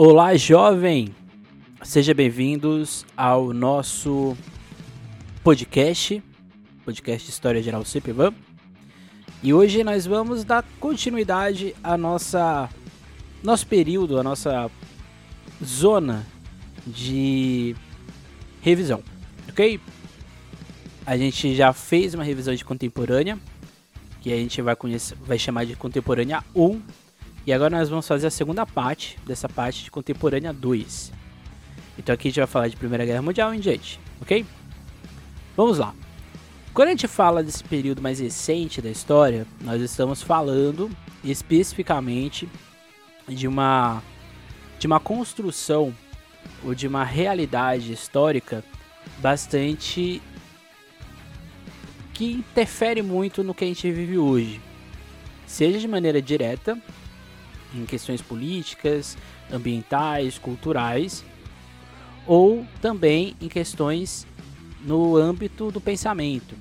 Olá, jovem! Sejam bem-vindos ao nosso podcast, podcast História Geral CPVAM. E hoje nós vamos dar continuidade à nossa nosso período, a nossa zona de revisão, ok? A gente já fez uma revisão de contemporânea, que a gente vai, conhecer, vai chamar de contemporânea 1, e agora nós vamos fazer a segunda parte dessa parte de contemporânea 2. Então aqui a gente vai falar de Primeira Guerra Mundial em diante, ok? Vamos lá. Quando a gente fala desse período mais recente da história, nós estamos falando especificamente de uma de uma construção ou de uma realidade histórica bastante que interfere muito no que a gente vive hoje, seja de maneira direta em questões políticas, ambientais, culturais, ou também em questões no âmbito do pensamento,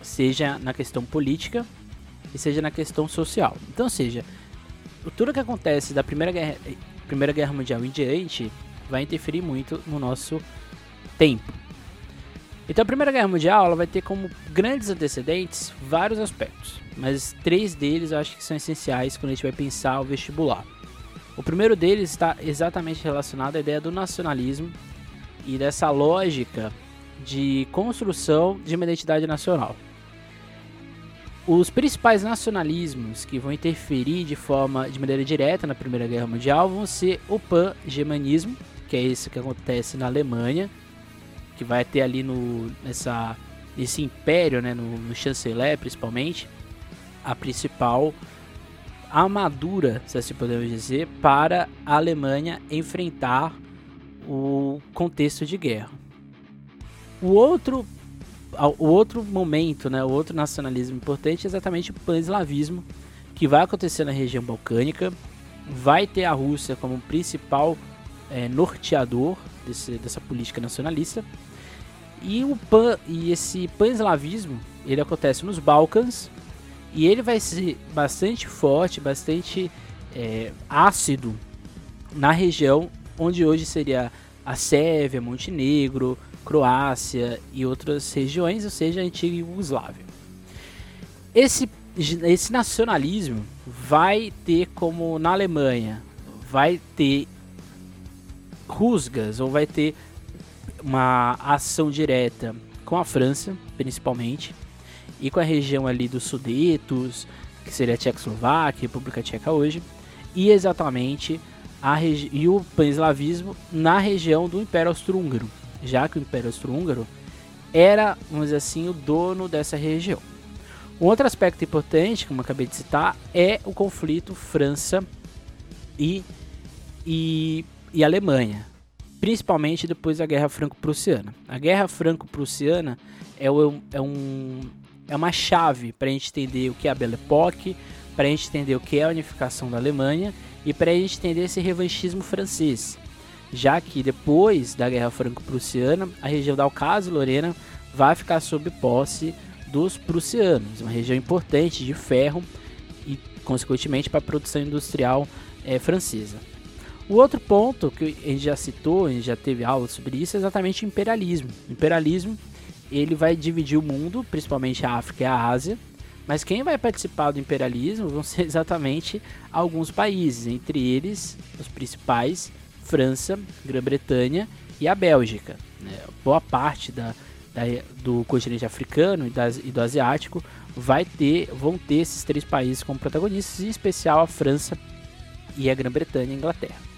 seja na questão política e seja na questão social. Então, seja, tudo que acontece da Primeira Guerra, Primeira Guerra Mundial em diante vai interferir muito no nosso tempo. Então, a Primeira Guerra Mundial ela vai ter como grandes antecedentes vários aspectos, mas três deles eu acho que são essenciais quando a gente vai pensar o vestibular. O primeiro deles está exatamente relacionado à ideia do nacionalismo e dessa lógica de construção de uma identidade nacional. Os principais nacionalismos que vão interferir de forma de maneira direta na Primeira Guerra Mundial vão ser o pan-germanismo, que é isso que acontece na Alemanha, que vai ter ali no nessa esse império, né, no, no chanceler principalmente, a principal armadura, se assim podemos dizer, para a Alemanha enfrentar o contexto de guerra. O outro, o outro momento, né, o outro nacionalismo importante é exatamente o pan-eslavismo, que vai acontecer na região balcânica. Vai ter a Rússia como principal é, norteador desse, dessa política nacionalista. E, o pan, e esse pan-eslavismo ele acontece nos Balcãs, e ele vai ser bastante forte, bastante é, ácido na região onde hoje seria a Sérvia, Montenegro, Croácia e outras regiões, ou seja, a antiga Iugoslávia. Esse, esse nacionalismo vai ter como na Alemanha, vai ter rusgas ou vai ter uma ação direta com a França, principalmente, e com a região ali dos Sudetos, que seria a Tchecoslováquia, República Tcheca hoje, e exatamente a e o pan-eslavismo na região do Império Austro-Húngaro, já que o Império Austro-Húngaro era, vamos dizer assim, o dono dessa região. Um outro aspecto importante, como acabei de citar, é o conflito França e, e, e Alemanha, principalmente depois da Guerra Franco-Prussiana. A Guerra Franco-Prussiana é, é um, é uma chave para a gente entender o que é a Belle Époque, para a gente entender o que é a unificação da Alemanha e para a gente entender esse revanchismo francês, já que depois da Guerra Franco-Prussiana, a região da Alsácia-Lorena vai ficar sob posse dos prussianos, uma região importante de ferro e, consequentemente, para a produção industrial é, francesa. O outro ponto que a gente já citou, a gente já teve aula sobre isso, é exatamente o imperialismo. O imperialismo ele vai dividir o mundo, principalmente a África e a Ásia, mas quem vai participar do imperialismo vão ser exatamente alguns países, entre eles os principais: França, Grã-Bretanha e a Bélgica. Né? Boa parte da, da, do continente africano e, das, e do asiático vai ter, vão ter esses três países como protagonistas, em especial a França e a Grã-Bretanha e a Inglaterra.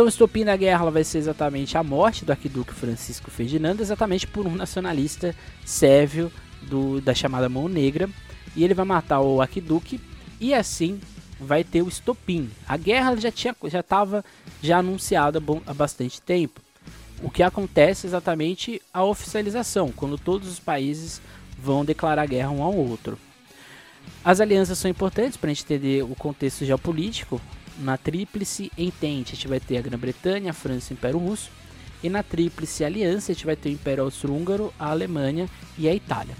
Então, o estopim da guerra vai ser exatamente a morte do arquiduque Francisco Ferdinando, exatamente por um nacionalista sérvio do, da chamada Mão Negra. E ele vai matar o arquiduque e assim vai ter o estopim. A guerra já tinha já estava já anunciada há bastante tempo. O que acontece exatamente a oficialização, quando todos os países vão declarar guerra um ao outro. As alianças são importantes para a gente entender o contexto geopolítico, na Tríplice Entente, a gente vai ter a Grã-Bretanha, a França e o Império Russo. E na Tríplice Aliança, a gente vai ter o Império Austro-Húngaro, a Alemanha e a Itália.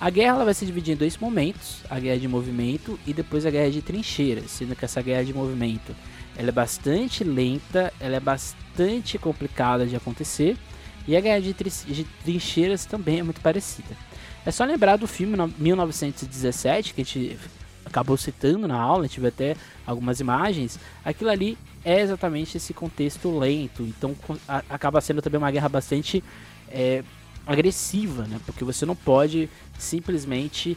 A guerra vai se dividir em dois momentos, a guerra de movimento e depois a guerra de trincheiras, sendo que essa guerra de movimento ela é bastante lenta, ela é bastante complicada de acontecer e a guerra de, de trincheiras também é muito parecida. É só lembrar do filme 1917 que a gente acabou citando na aula, viu até algumas imagens. Aquilo ali é exatamente esse contexto lento, então a, acaba sendo também uma guerra bastante é, agressiva, né? Porque você não pode simplesmente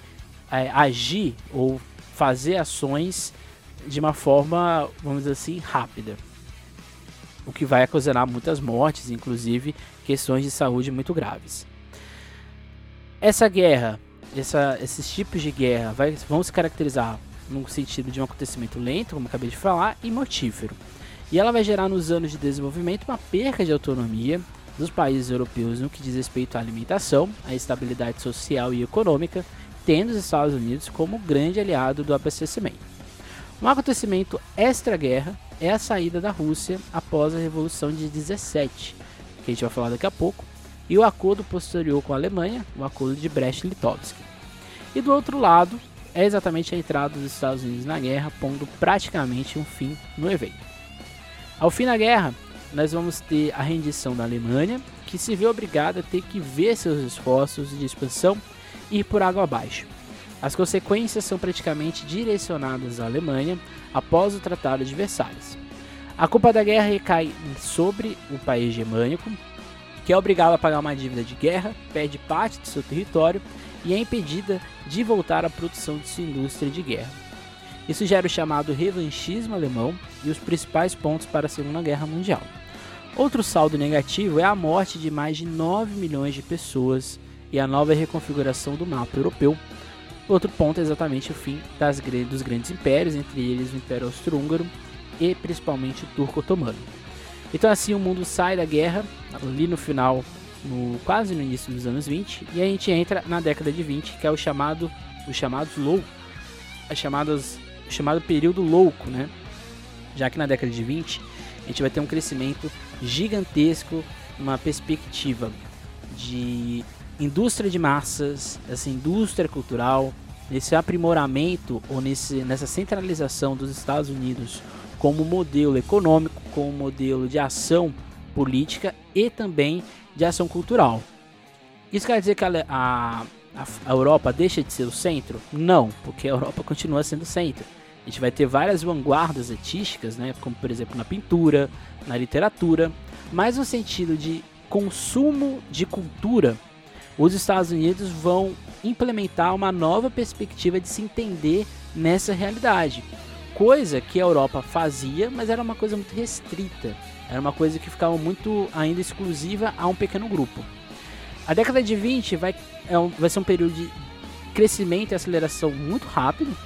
é, agir ou fazer ações de uma forma, vamos dizer assim, rápida. O que vai ocasionar muitas mortes, inclusive questões de saúde muito graves. Essa guerra, essa, esses tipos de guerra vai, vão se caracterizar no sentido de um acontecimento lento, como acabei de falar, e mortífero. E ela vai gerar nos anos de desenvolvimento uma perca de autonomia dos países europeus no que diz respeito à alimentação, à estabilidade social e econômica, tendo os Estados Unidos como grande aliado do abastecimento. Um acontecimento extra-guerra é a saída da Rússia após a Revolução de 17, que a gente vai falar daqui a pouco, e o acordo posterior com a Alemanha, o acordo de Brest-Litovsk. E do outro lado, é exatamente a entrada dos Estados Unidos na guerra, pondo praticamente um fim no evento. Ao fim da guerra, nós vamos ter a rendição da Alemanha, que se vê obrigada a ter que ver seus esforços de expansão ir por água abaixo. As consequências são praticamente direcionadas à Alemanha após o Tratado de Versalhes. A culpa da guerra recai sobre o país germânico, que é obrigado a pagar uma dívida de guerra, perde parte de seu território e é impedida de voltar à produção de sua indústria de guerra. Isso gera o chamado revanchismo alemão e os principais pontos para a Segunda Guerra Mundial. Outro saldo negativo é a morte de mais de 9 milhões de pessoas e a nova reconfiguração do mapa europeu. Outro ponto é exatamente o fim das, dos grandes impérios, entre eles o Império Austro-Húngaro e principalmente o Turco Otomano. Então assim o mundo sai da guerra, ali no final, no, quase no início dos anos 20, e a gente entra na década de 20, que é o chamado, os chamados low, as chamadas, o chamado período louco, né? Já que na década de 20 a gente vai ter um crescimento gigantesco, uma perspectiva de indústria de massas, essa indústria cultural, nesse aprimoramento ou nesse, nessa centralização dos Estados Unidos como modelo econômico, como modelo de ação política e também de ação cultural. Isso quer dizer que a, a, a Europa deixa de ser o centro? Não, porque a Europa continua sendo o centro. A gente vai ter várias vanguardas artísticas, né, como por exemplo na pintura, na literatura, mas no sentido de consumo de cultura, os Estados Unidos vão implementar uma nova perspectiva de se entender nessa realidade. Coisa que a Europa fazia, mas era uma coisa muito restrita. Era uma coisa que ficava muito ainda exclusiva a um pequeno grupo. A década de 20 vai, é um, vai ser um período de crescimento e aceleração muito rápido,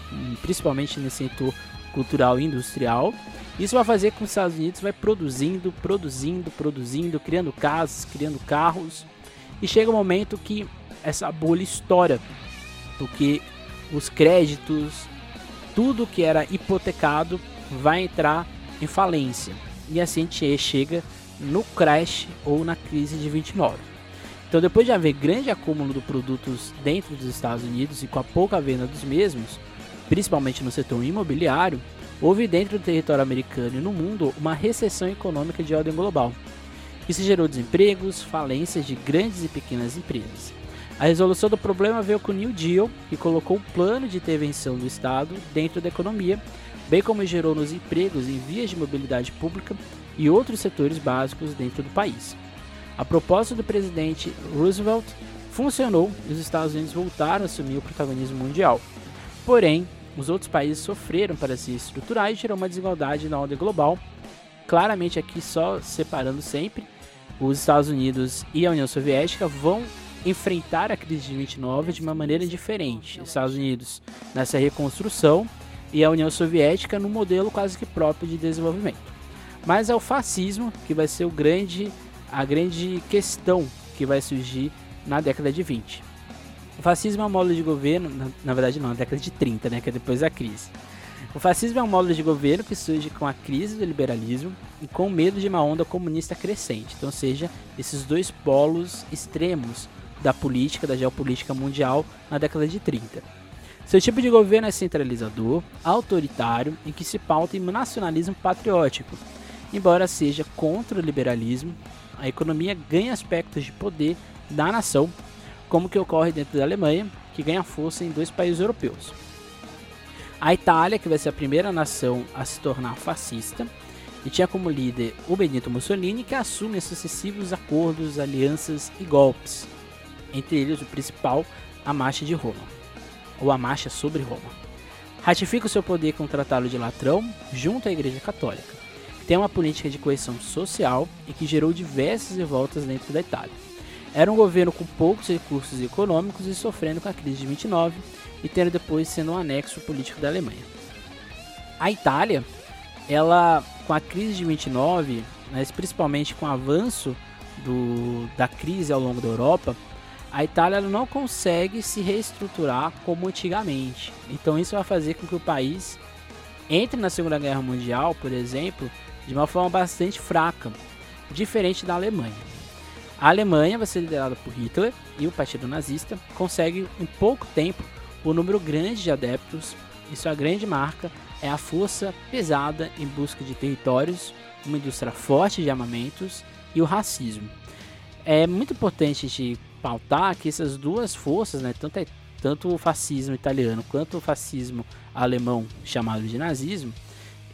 principalmente nesse setor cultural e industrial. Isso vai fazer com que os Estados Unidos vai produzindo, produzindo, produzindo, criando casas, criando carros. E chega um momento que essa bolha estoura, porque os créditos, tudo que era hipotecado vai entrar em falência. E assim a gente chega no crash ou na crise de 29. Então, depois de haver grande acúmulo de produtos dentro dos Estados Unidos e com a pouca venda dos mesmos, principalmente no setor imobiliário, houve dentro do território americano e no mundo uma recessão econômica de ordem global. Isso gerou desempregos, falências de grandes e pequenas empresas. A resolução do problema veio com o New Deal, que colocou um plano de intervenção do Estado dentro da economia, bem como gerou nos empregos em vias de mobilidade pública e outros setores básicos dentro do país. A proposta do presidente Roosevelt funcionou e os Estados Unidos voltaram a assumir o protagonismo mundial. Porém, os outros países sofreram para se estruturar e gerou uma desigualdade na ordem global. Claramente aqui só separando sempre, os Estados Unidos e a União Soviética vão enfrentar a crise de 29 de uma maneira diferente. Os Estados Unidos nessa reconstrução e a União Soviética no modelo quase que próprio de desenvolvimento. Mas é o fascismo que vai ser o grande a grande questão que vai surgir na década de 20. O fascismo é um modo de governo, na, na verdade não, na década de 30, né, que é depois da crise. O fascismo é um modo de governo que surge com a crise do liberalismo e com o medo de uma onda comunista crescente, então seja esses dois polos extremos da política, da geopolítica mundial na década de 30. Seu tipo de governo é centralizador, autoritário e que se pauta em nacionalismo patriótico. Embora seja contra o liberalismo, a economia ganha aspectos de poder da nação, como que ocorre dentro da Alemanha, que ganha força em dois países europeus. A Itália, que vai ser a primeira nação a se tornar fascista, e tinha como líder o Benito Mussolini, que assume sucessivos acordos, alianças e golpes, entre eles o principal, a Marcha de Roma ou a marcha sobre Roma. Ratifica o seu poder com o Tratado de Latrão junto à Igreja Católica, tem uma política de coesão social e que gerou diversas revoltas dentro da Itália. Era um governo com poucos recursos econômicos e sofrendo com a crise de 29 e tendo depois sendo um anexo político da Alemanha. A Itália, ela com a crise de 29, mas principalmente com o avanço do, da crise ao longo da Europa, a Itália não consegue se reestruturar como antigamente. Então isso vai fazer com que o país entre na Segunda Guerra Mundial, por exemplo, de uma forma bastante fraca, diferente da Alemanha. A Alemanha vai ser liderada por Hitler e o Partido Nazista consegue em pouco tempo um número grande de adeptos e sua grande marca é a força pesada em busca de territórios, uma indústria forte de armamentos e o racismo. É muito importante de pautar que essas duas forças, né, tanto, é, tanto o fascismo italiano quanto o fascismo alemão, chamado de nazismo,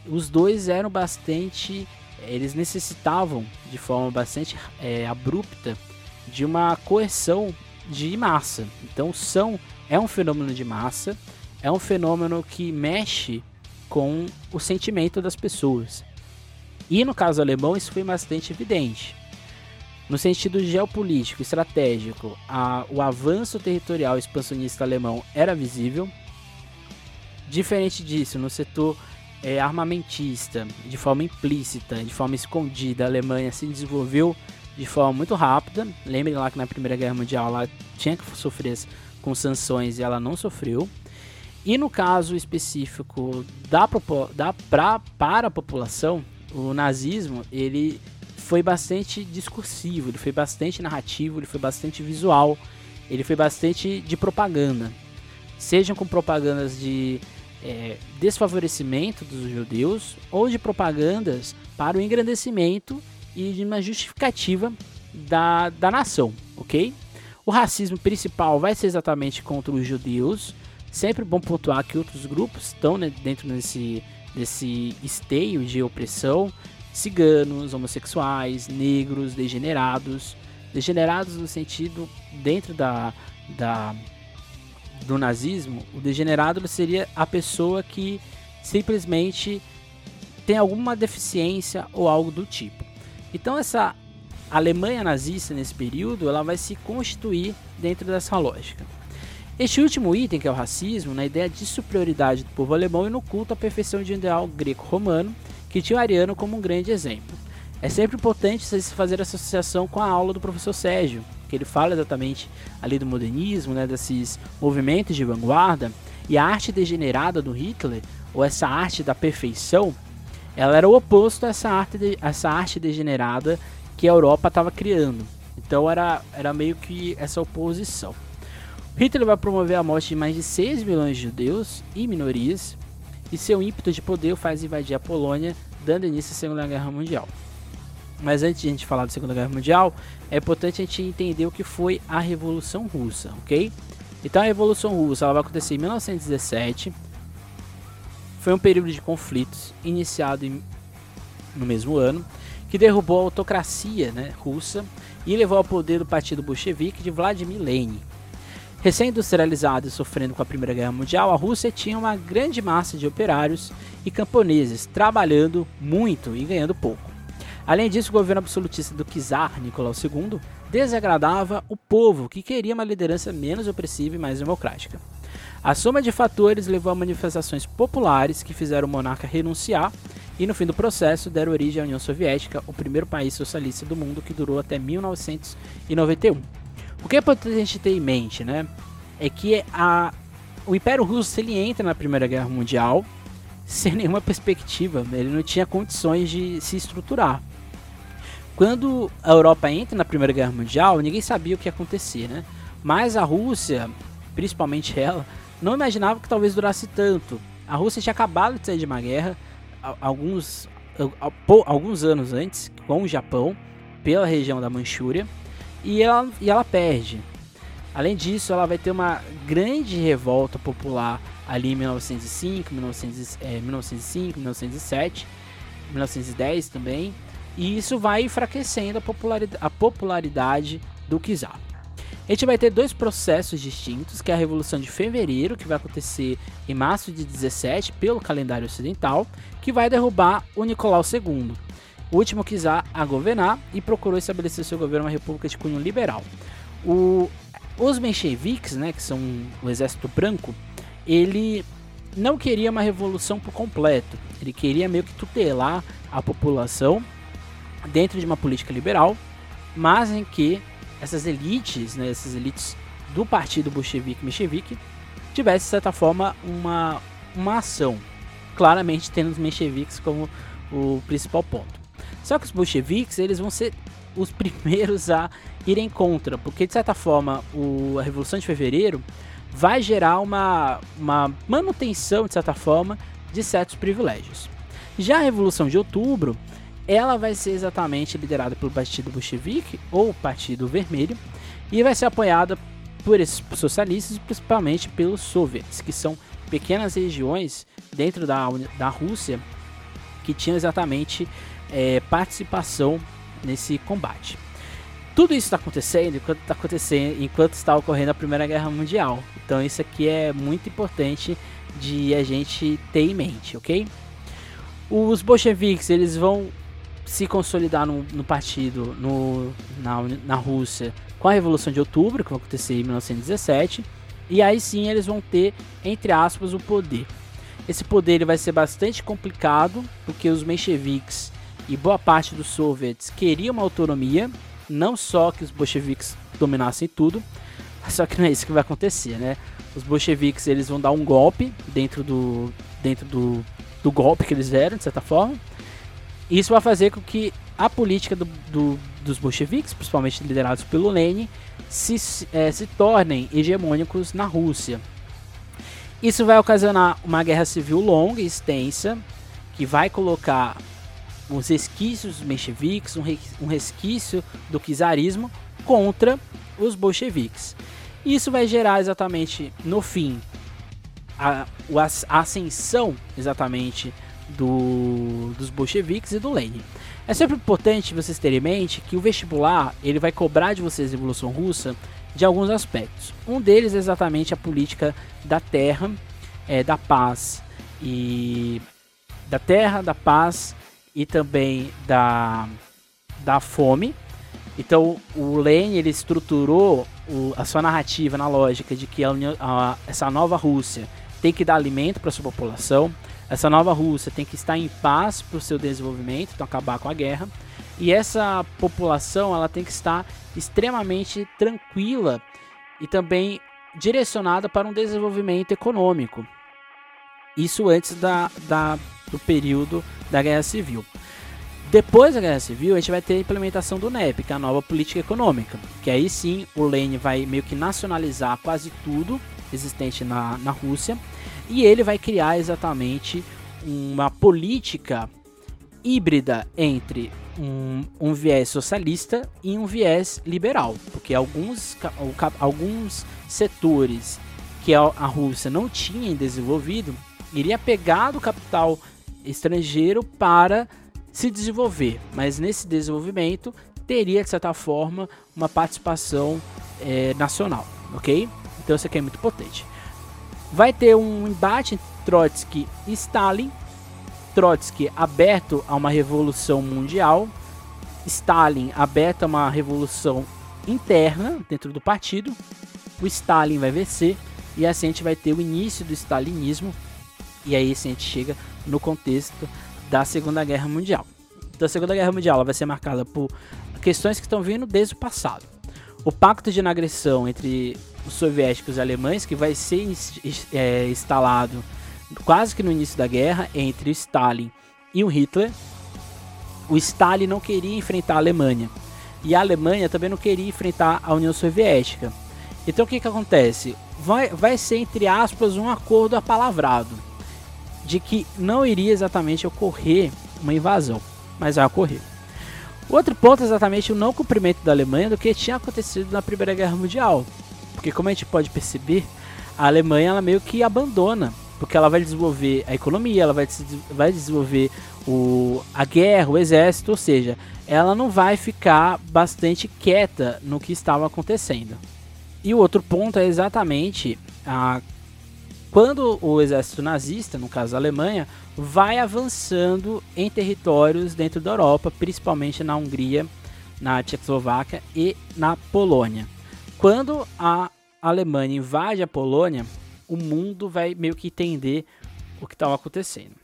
os dois eram bastante. Eles necessitavam de forma bastante é, abrupta de uma coerção de massa. Então, são é um fenômeno de massa, é um fenômeno que mexe com o sentimento das pessoas. E no caso alemão, isso foi bastante evidente. No sentido geopolítico, estratégico, a, o avanço territorial expansionista alemão era visível. Diferente disso, no setor é, armamentista, de forma implícita, de forma escondida, a Alemanha se desenvolveu de forma muito rápida. Lembrem lá que na Primeira Guerra Mundial ela tinha que sofrer com sanções e ela não sofreu. E no caso específico da, da pra, para a população, o nazismo ele foi bastante discursivo, ele foi bastante narrativo, ele foi bastante visual, ele foi bastante de propaganda. Sejam com propagandas de é, desfavorecimento dos judeus ou de propagandas para o engrandecimento e de uma justificativa da, da nação, ok? O racismo principal vai ser exatamente contra os judeus. Sempre bom pontuar que outros grupos estão né, dentro desse, desse esteio de opressão ciganos, homossexuais, negros, degenerados. Degenerados no sentido, dentro da, da, do nazismo, o degenerado seria a pessoa que simplesmente tem alguma deficiência ou algo do tipo. Então essa Alemanha nazista nesse período, ela vai se constituir dentro dessa lógica. Este último item, que é o racismo, na ideia de superioridade do povo alemão e no culto à perfeição de um ideal greco-romano, que tinha o Ariano como um grande exemplo. É sempre importante se fazer associação com a aula do professor Sérgio, que ele fala exatamente ali do modernismo, né, desses movimentos de vanguarda, e a arte degenerada do Hitler, ou essa arte da perfeição, ela era o oposto a essa arte, de, essa arte degenerada que a Europa estava criando. Então era, era meio que essa oposição. Hitler vai promover a morte de mais de 6 milhões de judeus e minorias, e seu ímpeto de poder o faz invadir a Polônia, dando início à Segunda Guerra Mundial. Mas antes de a gente falar da Segunda Guerra Mundial, é importante a gente entender o que foi a Revolução Russa, ok? Então a Revolução Russa ela vai acontecer em 1917. Foi um período de conflitos iniciado em, no mesmo ano, que derrubou a autocracia né, russa e levou ao poder do Partido Bolchevique de Vladimir Lenin. Recém-industrializada e sofrendo com a Primeira Guerra Mundial, a Rússia tinha uma grande massa de operários e camponeses trabalhando muito e ganhando pouco. Além disso, o governo absolutista do czar Nicolau II desagradava o povo, que queria uma liderança menos opressiva e mais democrática. A soma de fatores levou a manifestações populares que fizeram o monarca renunciar e, no fim do processo, deram origem à União Soviética, o primeiro país socialista do mundo que durou até 1991. O que é importante a gente ter em mente, né? É que a, o Império Russo ele entra na Primeira Guerra Mundial sem nenhuma perspectiva, ele não tinha condições de se estruturar. Quando a Europa entra na Primeira Guerra Mundial, ninguém sabia o que ia acontecer, né? Mas a Rússia, principalmente ela, não imaginava que talvez durasse tanto. A Rússia tinha acabado de sair de uma guerra alguns, alguns anos antes com o Japão pela região da Manchúria e ela, e ela perde. Além disso, ela vai ter uma grande revolta popular ali em 1905, 1900, é, 1905, 1907, 1910 também, e isso vai enfraquecendo a popularidade, a popularidade do czar. A gente vai ter dois processos distintos, que é a Revolução de Fevereiro, que vai acontecer em março de 17 pelo calendário ocidental, que vai derrubar o Nicolau II, o último czar a governar e procurou estabelecer seu governo uma república de cunho liberal. O, os mencheviques, né, que são o exército branco, ele não queria uma revolução por completo. Ele queria meio que tutelar a população dentro de uma política liberal, mas em que essas elites, né, essas elites do partido bolchevique menchevique, tivesse de certa forma uma, uma ação, claramente tendo os mencheviques como o principal ponto. Só que os bolcheviques eles vão ser os primeiros a irem contra, porque de certa forma o, a Revolução de Fevereiro vai gerar uma, uma manutenção, de certa forma, de certos privilégios. Já a Revolução de Outubro ela vai ser exatamente liderada pelo Partido Bolchevique ou Partido Vermelho e vai ser apoiada por esses socialistas, principalmente pelos soviets, que são pequenas regiões dentro da, da Rússia que tinham exatamente é, participação nesse combate. Tudo isso está acontecendo enquanto está acontecendo, enquanto está ocorrendo a Primeira Guerra Mundial. Então isso aqui é muito importante de a gente ter em mente, ok? Os bolcheviques eles vão se consolidar no, no partido no, na, na Rússia com a Revolução de Outubro, que vai acontecer em 1917, e aí sim eles vão ter, entre aspas, o poder. Esse poder ele vai ser bastante complicado, porque os mencheviques e boa parte dos soviets queriam uma autonomia, não só que os bolcheviques dominassem tudo, só que não é isso que vai acontecer, né? Os bolcheviques eles vão dar um golpe dentro do dentro do, do golpe que eles deram, de certa forma, isso vai fazer com que a política do, do, dos bolcheviques, principalmente liderados pelo Lenin, se, é, se tornem hegemônicos na Rússia. Isso vai ocasionar uma guerra civil longa e extensa, que vai colocar os resquícios dos mencheviques, um, resquício do czarismo contra os bolcheviques. Isso vai gerar exatamente no fim a, a ascensão exatamente do, dos bolcheviques e do Lenin. É sempre importante vocês terem em mente que o vestibular ele vai cobrar de vocês a Revolução Russa de alguns aspectos. Um deles é exatamente a política da terra, é, da paz e da terra, da paz e também da, da fome. Então o Lenin ele estruturou o, a sua narrativa na lógica de que a, a, essa nova Rússia tem que dar alimento para sua população, essa nova Rússia tem que estar em paz para o seu desenvolvimento, então acabar com a guerra. E essa população ela tem que estar extremamente tranquila e também direcionada para um desenvolvimento econômico. Isso antes da, da, do período da Guerra Civil. Depois da Guerra Civil, a gente vai ter a implementação do NEP, que é a nova política econômica. Que aí sim o Lenin vai meio que nacionalizar quase tudo existente na, na Rússia e ele vai criar exatamente uma política híbrida entre um, um, viés socialista e um viés liberal, porque alguns, alguns setores que a, a Rússia não tinha desenvolvido iria pegar do capital estrangeiro para se desenvolver, mas nesse desenvolvimento teria de certa forma uma participação é, nacional, ok? Então isso aqui é muito potente. Vai ter um embate entre Trotsky e Stalin. Trotsky aberto a uma revolução mundial. Stalin aberto a uma revolução interna dentro do partido. O Stalin vai vencer e assim a gente vai ter o início do stalinismo. E aí assim a gente chega no contexto da Segunda Guerra Mundial. Então a Segunda Guerra Mundial vai ser marcada por questões que estão vindo desde o passado. O pacto de não agressão entre os soviéticos e alemães, que vai ser é, instalado quase que no início da guerra entre o Stalin e o Hitler. O Stalin não queria enfrentar a Alemanha e a Alemanha também não queria enfrentar a União Soviética. Então o que, que acontece? vai, vai ser, entre aspas, um acordo apalavrado de que não iria exatamente ocorrer uma invasão, mas vai ocorrer. Outro ponto é exatamente o não cumprimento da Alemanha do que tinha acontecido na Primeira Guerra Mundial. Porque como a gente pode perceber, a Alemanha ela meio que abandona, porque ela vai desenvolver a economia, ela vai, vai desenvolver o, a guerra, o exército, ou seja, ela não vai ficar bastante quieta no que estava acontecendo. E o outro ponto é exatamente a, quando o exército nazista, no caso a Alemanha, vai avançando em territórios dentro da Europa, principalmente na Hungria, na Tchecoslováquia e na Polônia. Quando a Alemanha invade a Polônia, o mundo vai meio que entender o que estava acontecendo.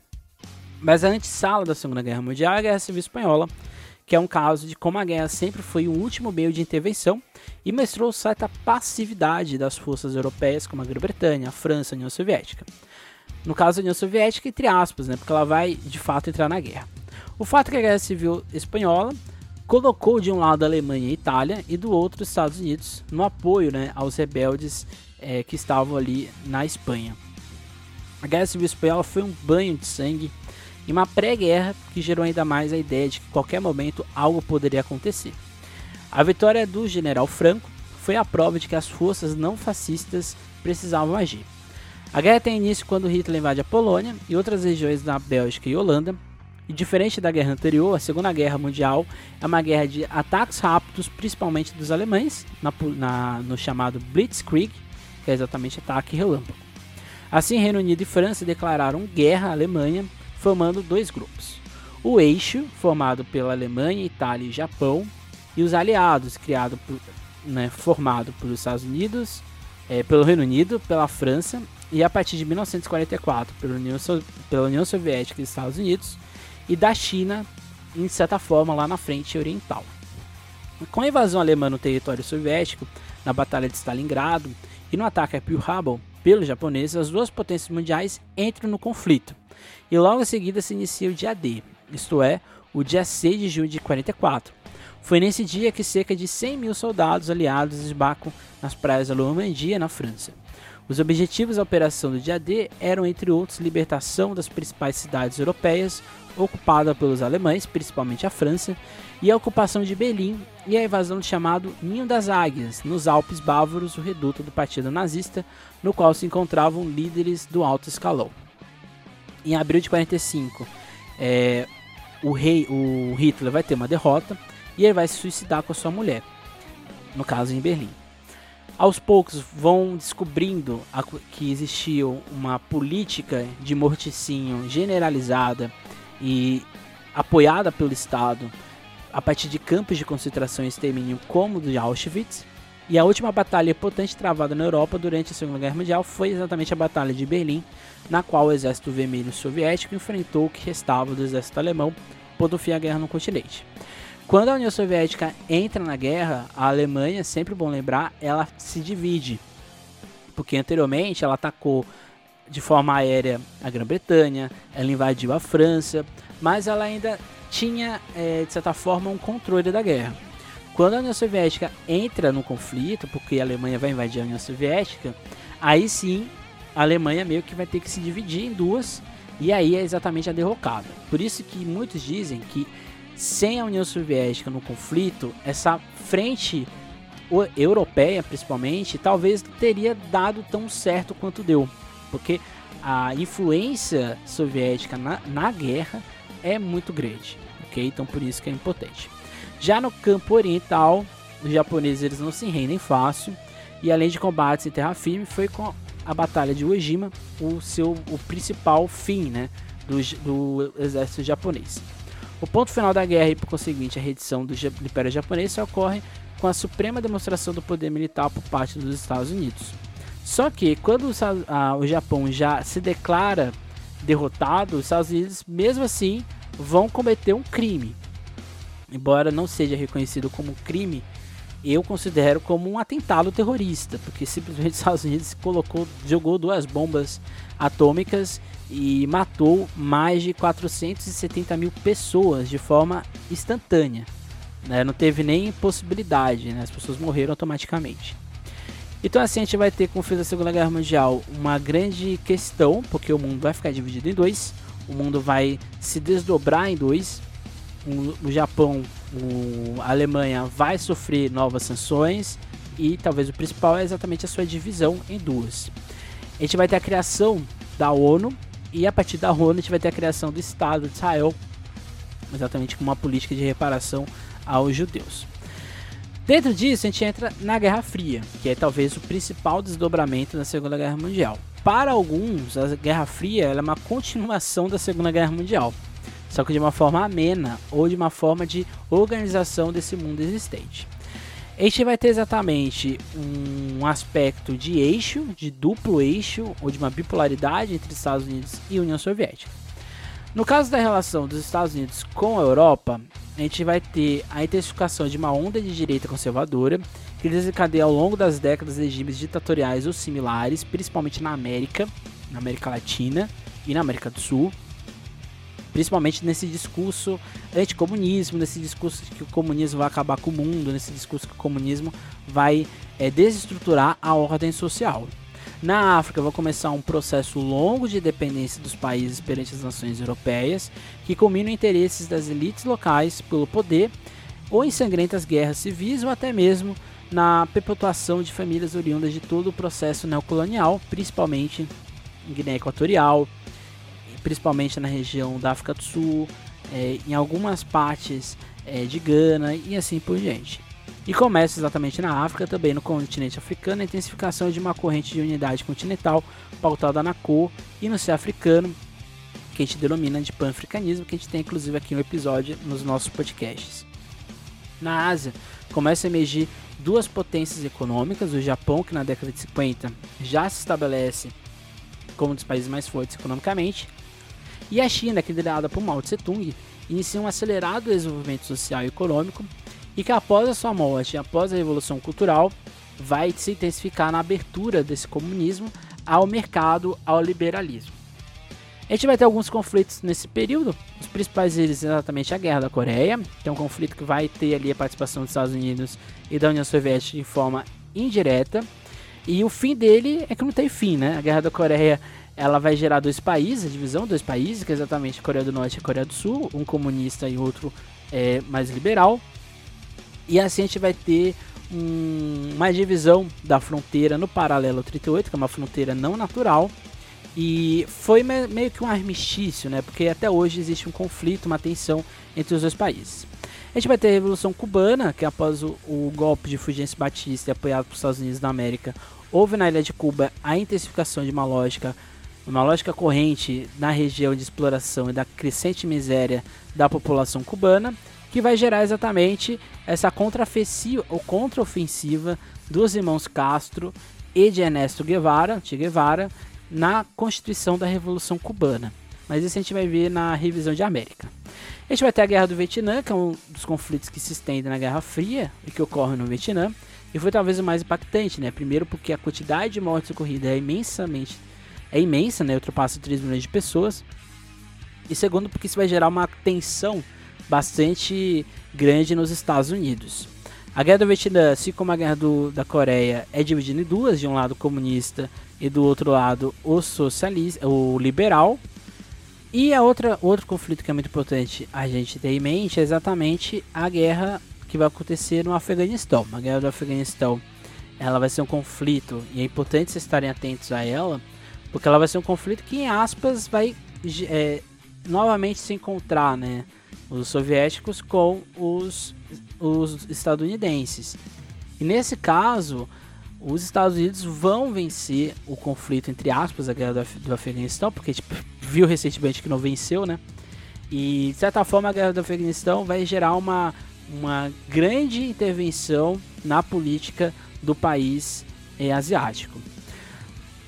Mas a antessala da Segunda Guerra Mundial é a Guerra Civil Espanhola, que é um caso de como a guerra sempre foi o último meio de intervenção e mostrou certa passividade das forças europeias como a Grã-Bretanha, a França e a União Soviética. No caso da União Soviética, entre aspas, né, porque ela vai de fato entrar na guerra. O fato é que a Guerra Civil Espanhola colocou de um lado a Alemanha e a Itália e do outro os Estados Unidos no apoio né, aos rebeldes é, que estavam ali na Espanha. A Guerra Civil Espanhola foi um banho de sangue e uma pré-guerra que gerou ainda mais a ideia de que qualquer momento algo poderia acontecer. A vitória do general Franco foi a prova de que as forças não fascistas precisavam agir. A guerra tem início quando Hitler invade a Polônia e outras regiões da Bélgica e Holanda. E diferente da guerra anterior, a Segunda Guerra Mundial é uma guerra de ataques rápidos, principalmente dos alemães, na, na, no chamado Blitzkrieg, que é exatamente ataque relâmpago. Assim, Reino Unido e França declararam guerra à Alemanha formando dois grupos. O eixo, formado pela Alemanha, Itália e Japão, e os aliados, criado por, né, formado pelos Estados Unidos, é, pelo Reino Unido, pela França e a partir de 1944 pela União, pela União Soviética e Estados Unidos e da China, em certa forma, lá na frente oriental. Com a invasão alemã no território soviético, na Batalha de Stalingrado e no ataque a Pearl Harbor pelos japoneses, as duas potências mundiais entram no conflito e logo em seguida se inicia o dia D, isto é, o dia 6 de junho de 44. Foi nesse dia que cerca de 100 mil soldados aliados desbacam nas praias da Normandia, na França. Os objetivos da operação do dia D eram, entre outros, libertação das principais cidades europeias ocupadas pelos alemães, principalmente a França, e a ocupação de Berlim e a invasão do chamado Ninho das Águias, nos Alpes Bávaros, o reduto do partido nazista, no qual se encontravam líderes do alto escalão em abril de 45, é, o rei, o Hitler vai ter uma derrota e ele vai se suicidar com a sua mulher, no caso em Berlim. Aos poucos vão descobrindo a, que existia uma política de morticinho generalizada e apoiada pelo Estado a partir de campos de concentração e extermínio como o de Auschwitz. E a última batalha potente travada na Europa durante a Segunda Guerra Mundial foi exatamente a Batalha de Berlim, na qual o Exército Vermelho Soviético enfrentou o que restava do Exército Alemão, pondo fim à guerra no continente. Quando a União Soviética entra na guerra, a Alemanha, sempre bom lembrar, ela se divide. Porque anteriormente ela atacou de forma aérea a Grã-Bretanha, ela invadiu a França, mas ela ainda tinha, é, de certa forma, um controle da guerra. Quando a União Soviética entra no conflito, porque a Alemanha vai invadir a União Soviética, aí sim a Alemanha meio que vai ter que se dividir em duas e aí é exatamente a derrocada. Por isso que muitos dizem que sem a União Soviética no conflito, essa frente europeia principalmente, talvez teria dado tão certo quanto deu, porque a influência soviética na, na guerra é muito grande, ok? Então por isso que é impotente. Já no campo oriental, os japoneses eles não se rendem fácil e além de combates em terra firme, foi com a Batalha de Uo Jima o seu o principal fim né, do, do exército japonês. O ponto final da guerra e, por conseguinte, a redição do, do Império Japonês ocorre com a suprema demonstração do poder militar por parte dos Estados Unidos. Só que, quando o, a, o Japão já se declara derrotado, os Estados Unidos, mesmo assim, vão cometer um crime. Embora não seja reconhecido como crime eu considero como um atentado terrorista, porque simplesmente os Estados Unidos colocou, jogou duas bombas atômicas e matou mais de 470 mil pessoas de forma instantânea. Né? Não teve nem possibilidade, né? as pessoas morreram automaticamente. Então assim a gente vai ter com o fim da Segunda Guerra Mundial uma grande questão, porque o mundo vai ficar dividido em dois, o mundo vai se desdobrar em dois, o, Japão, o, a Alemanha vai sofrer novas sanções e talvez o principal é exatamente a sua divisão em duas. A gente vai ter a criação da ONU e a partir da ONU a gente vai ter a criação do Estado de Israel, exatamente com uma política de reparação aos judeus. Dentro disso, a gente entra na Guerra Fria, que é talvez o principal desdobramento da Segunda Guerra Mundial. Para alguns, a Guerra Fria é uma continuação da Segunda Guerra Mundial, só que de uma forma amena ou de uma forma de organização desse mundo existente. A gente vai ter exatamente um aspecto de eixo, de duplo eixo, ou de uma bipolaridade entre Estados Unidos e União Soviética. No caso da relação dos Estados Unidos com a Europa, a gente vai ter a intensificação de uma onda de direita conservadora que desencadeia ao longo das décadas regimes ditatoriais ou similares, principalmente na América, na América Latina e na América do Sul, principalmente nesse discurso anticomunismo, nesse discurso de que o comunismo vai acabar com o mundo, nesse discurso que o comunismo vai é, desestruturar a ordem social. Na África vai começar um processo longo de dependência dos países perante as nações europeias, que em interesses das elites locais pelo poder, ou em sangrentas guerras civis, ou até mesmo na perpetuação de famílias oriundas de todo o processo neocolonial, principalmente em Guiné Equatorial, principalmente na região da África do Sul, é, em algumas partes é, de Gana e assim por diante. E começa exatamente na África, também no continente africano, a intensificação de uma corrente de unidade continental pautada na cor e no ser africano, que a gente denomina de pan-africanismo, que a gente tem inclusive aqui um episódio nos nossos podcasts. Na Ásia, começa a emergir duas potências econômicas, o Japão, que na década de 50 já se estabelece como um dos países mais fortes economicamente, e a China, que é liderada por Mao Tse-tung, inicia um acelerado desenvolvimento social e econômico e que após a sua morte, após a Revolução Cultural, vai se intensificar na abertura desse comunismo ao mercado, ao liberalismo. A gente vai ter alguns conflitos nesse período. Os principais deles exatamente a Guerra da Coreia, que é um conflito que vai ter ali a participação dos Estados Unidos e da União Soviética de forma indireta. E o fim dele é que não tem fim, né? A Guerra da Coreia ela vai gerar dois países, a divisão dois países, que é exatamente Coreia do Norte e Coreia do Sul, um comunista e outro é, mais liberal. E assim a gente vai ter um, uma divisão da fronteira no paralelo 38, que é uma fronteira não natural. E foi me, meio que um armistício, né? Porque até hoje existe um conflito, uma tensão entre os dois países. A gente vai ter a Revolução Cubana, que após o, o golpe de Fulgêncio Batista apoiado pelos Estados Unidos da América, houve na ilha de Cuba a intensificação de uma lógica uma lógica corrente na região de exploração e da crescente miséria da população cubana, que vai gerar exatamente essa contraofensiva ou contraofensiva dos irmãos Castro e de Ernesto Guevara, Che Guevara, na constituição da Revolução Cubana. Mas isso a gente vai ver na revisão de América. A gente vai ter a Guerra do Vietnã, que é um dos conflitos que se estende na Guerra Fria e que ocorre no Vietnã. E foi talvez o mais impactante, né? Primeiro porque a quantidade de mortes ocorridas é imensamente é imensa, né? Ultrapassa 3 milhões de pessoas. E segundo, porque isso vai gerar uma tensão bastante grande nos Estados Unidos. A guerra do Vietnã, assim como a guerra do, da Coreia, é dividida em duas, de um lado comunista e do outro lado o socialista, o liberal. E a outra outro conflito que é muito importante a gente ter em mente é exatamente a guerra que vai acontecer no Afeganistão. A guerra do Afeganistão, ela vai ser um conflito e é importante vocês estarem atentos a ela porque ela vai ser um conflito que, em aspas, vai é, novamente se encontrar, né? Os soviéticos com os, os estadunidenses. E nesse caso, os Estados Unidos vão vencer o conflito, entre aspas, a guerra do, Af do Afeganistão, porque tipo, viu recentemente que não venceu, né? E de certa forma a guerra do Afeganistão vai gerar uma, uma grande intervenção na política do país é, asiático.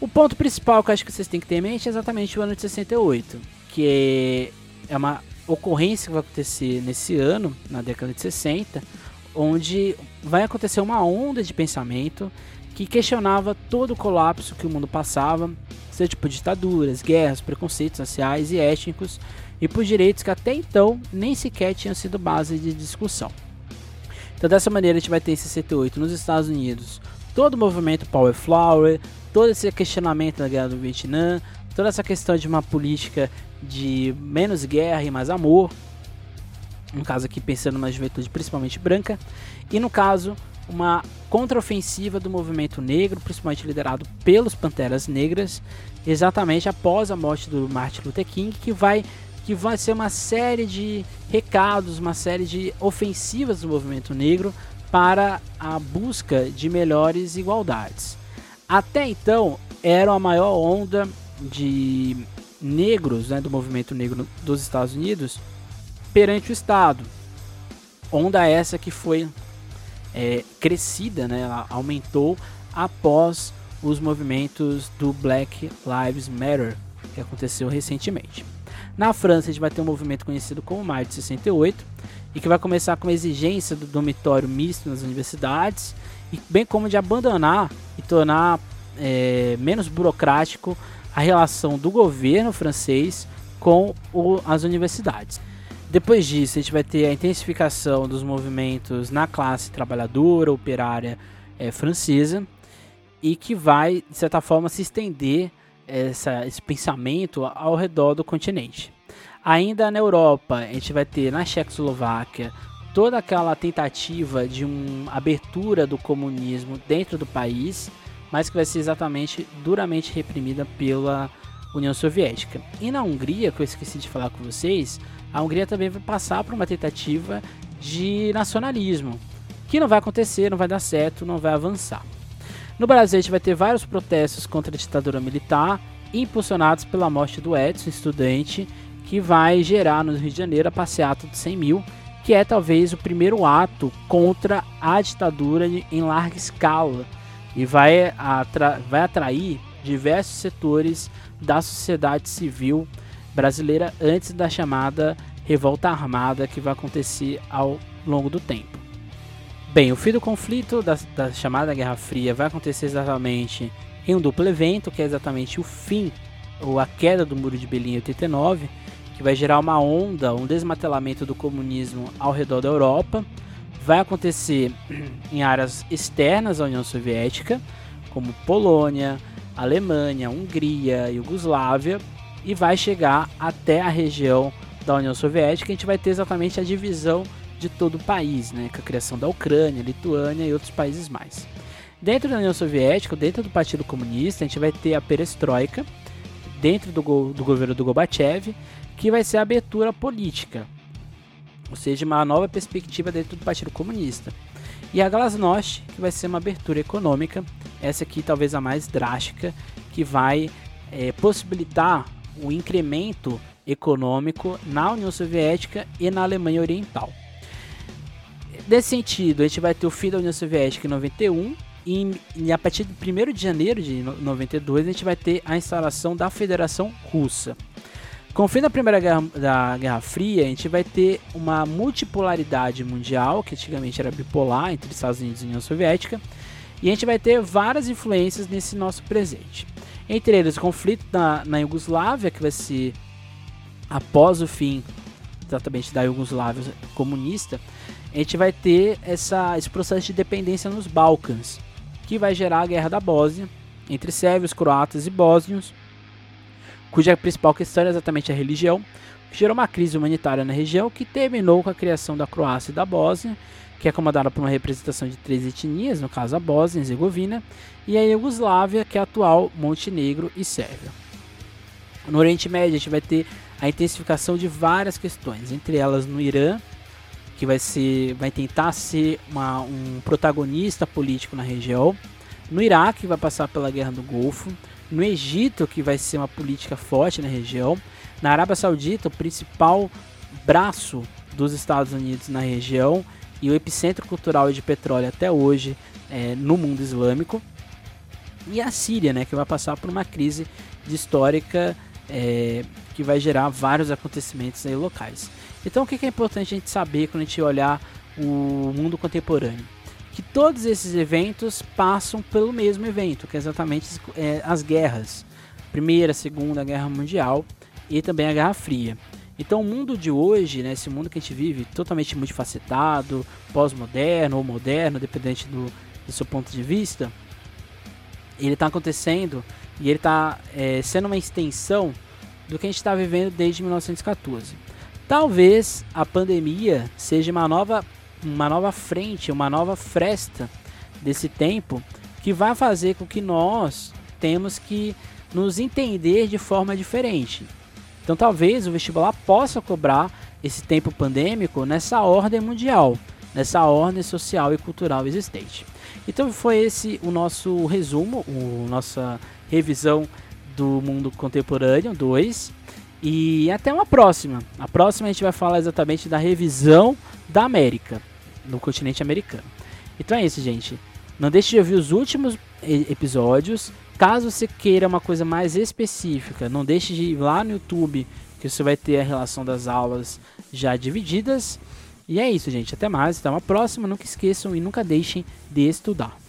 O ponto principal que eu acho que vocês têm que ter em mente é exatamente o ano de 68, que é uma ocorrência que vai acontecer nesse ano, na década de 60, onde vai acontecer uma onda de pensamento que questionava todo o colapso que o mundo passava, seja por ditaduras, guerras, preconceitos sociais e étnicos, e por direitos que até então nem sequer tinham sido base de discussão. Então, dessa maneira, a gente vai ter em 68 nos Estados Unidos todo o movimento Power Flower, todo esse questionamento da guerra do Vietnã, toda essa questão de uma política de menos guerra e mais amor, no caso aqui pensando numa juventude principalmente branca, e no caso uma contraofensiva do movimento negro, principalmente liderado pelos Panteras Negras, exatamente após a morte do Martin Luther King, que vai que vai ser uma série de recados, uma série de ofensivas do movimento negro para a busca de melhores igualdades. Até então, era a maior onda de negros né, do movimento negro dos Estados Unidos perante o Estado. Onda essa que foi é, crescida, né, ela aumentou após os movimentos do Black Lives Matter, que aconteceu recentemente. Na França, a gente vai ter um movimento conhecido como Maio de 68, e que vai começar com a exigência do dormitório misto nas universidades, e bem como de abandonar e tornar é, menos burocrático a relação do governo francês com o, as universidades. Depois disso, a gente vai ter a intensificação dos movimentos na classe trabalhadora, operária é, francesa, e que vai, de certa forma, se estender essa, esse pensamento ao redor do continente. Ainda na Europa, a gente vai ter na Tchecoslováquia toda aquela tentativa de uma abertura do comunismo dentro do país, mas que vai ser exatamente duramente reprimida pela União Soviética. E na Hungria, que eu esqueci de falar com vocês, a Hungria também vai passar por uma tentativa de nacionalismo, que não vai acontecer, não vai dar certo, não vai avançar. No Brasil, a gente vai ter vários protestos contra a ditadura militar, impulsionados pela morte do Edson, estudante, que vai gerar no Rio de Janeiro a passeata dos 100 mil, que é talvez o primeiro ato contra a ditadura em larga escala e vai, atra vai atrair diversos setores da sociedade civil brasileira antes da chamada revolta armada que vai acontecer ao longo do tempo. Bem, o fim do conflito da, da chamada Guerra Fria vai acontecer exatamente em um duplo evento, que é exatamente o fim ou a queda do Muro de Berlim em 89, que vai gerar uma onda, um desmantelamento do comunismo ao redor da Europa. Vai acontecer em áreas externas à União Soviética, como Polônia, Alemanha, Hungria, Iugoslávia, e vai chegar até a região da União Soviética. A gente vai ter exatamente a divisão de todo o país, né, com a criação da Ucrânia, Lituânia e outros países mais. Dentro da União Soviética, dentro do Partido Comunista, a gente vai ter a perestroika, dentro do, go do governo do Gorbachev, que vai ser a abertura política, ou seja, uma nova perspectiva dentro do Partido Comunista. E a Glasnost, que vai ser uma abertura econômica, essa aqui talvez a mais drástica, que vai é, possibilitar o incremento econômico na União Soviética e na Alemanha Oriental. Nesse sentido, a gente vai ter o fim da União Soviética em 91 e, e a partir de 1 de janeiro de 92 a gente vai ter a instalação da Federação Russa. Com o fim da Primeira Guerra, da Guerra Fria, a gente vai ter uma multipolaridade mundial, que antigamente era bipolar entre Estados Unidos e União Soviética, e a gente vai ter várias influências nesse nosso presente. Entre eles, o conflito na, na Iugoslávia, que vai ser após o fim exatamente da Iugoslávia comunista, a gente vai ter essa, esse processo de dependência nos Balcãs que vai gerar a Guerra da Bósnia entre sérvios, croatas e bósnios, cuja principal questão era exatamente a religião, que gerou uma crise humanitária na região que terminou com a criação da Croácia e da Bósnia, que é comandada por uma representação de três etnias, no caso a Bósnia e Herzegovina, e a Iugoslávia, que é a atual Montenegro e Sérvia. No Oriente Médio a gente vai ter a intensificação de várias questões, entre elas no Irã, que vai ser, vai tentar ser uma, um protagonista político na região. No Iraque, vai passar pela Guerra do Golfo. No Egito, que vai ser uma política forte na região. Na Arábia Saudita, o principal braço dos Estados Unidos na região e o epicentro cultural de petróleo até hoje é, no mundo islâmico. E a Síria, né, que vai passar por uma crise histórica é, que vai gerar vários acontecimentos aí locais. Então o que é importante a gente saber quando a gente olhar o mundo contemporâneo? Que todos esses eventos passam pelo mesmo evento, que é exatamente é, as guerras. Primeira, Segunda Guerra Mundial e também a Guerra Fria. Então o mundo de hoje, né, esse mundo que a gente vive, totalmente multifacetado, pós-moderno ou moderno, dependente do do seu ponto de vista, ele está acontecendo e ele está é, sendo uma extensão do que a gente está vivendo desde 1914. Talvez a pandemia seja uma nova, uma nova frente, uma nova fresta desse tempo que vai fazer com que nós temos que nos entender de forma diferente. Então talvez o vestibular possa cobrar esse tempo pandêmico nessa ordem mundial, nessa ordem social e cultural existente. Então foi esse o nosso resumo, o nossa revisão do mundo contemporâneo 2. E até uma próxima. A próxima a gente vai falar exatamente da revisão da América, no continente americano. Então é isso, gente. Não deixe de ouvir os últimos episódios. Caso você queira uma coisa mais específica, não deixe de ir lá no YouTube, que você vai ter a relação das aulas já divididas. E é isso, gente. Até mais. Até uma próxima. Nunca esqueçam e nunca deixem de estudar.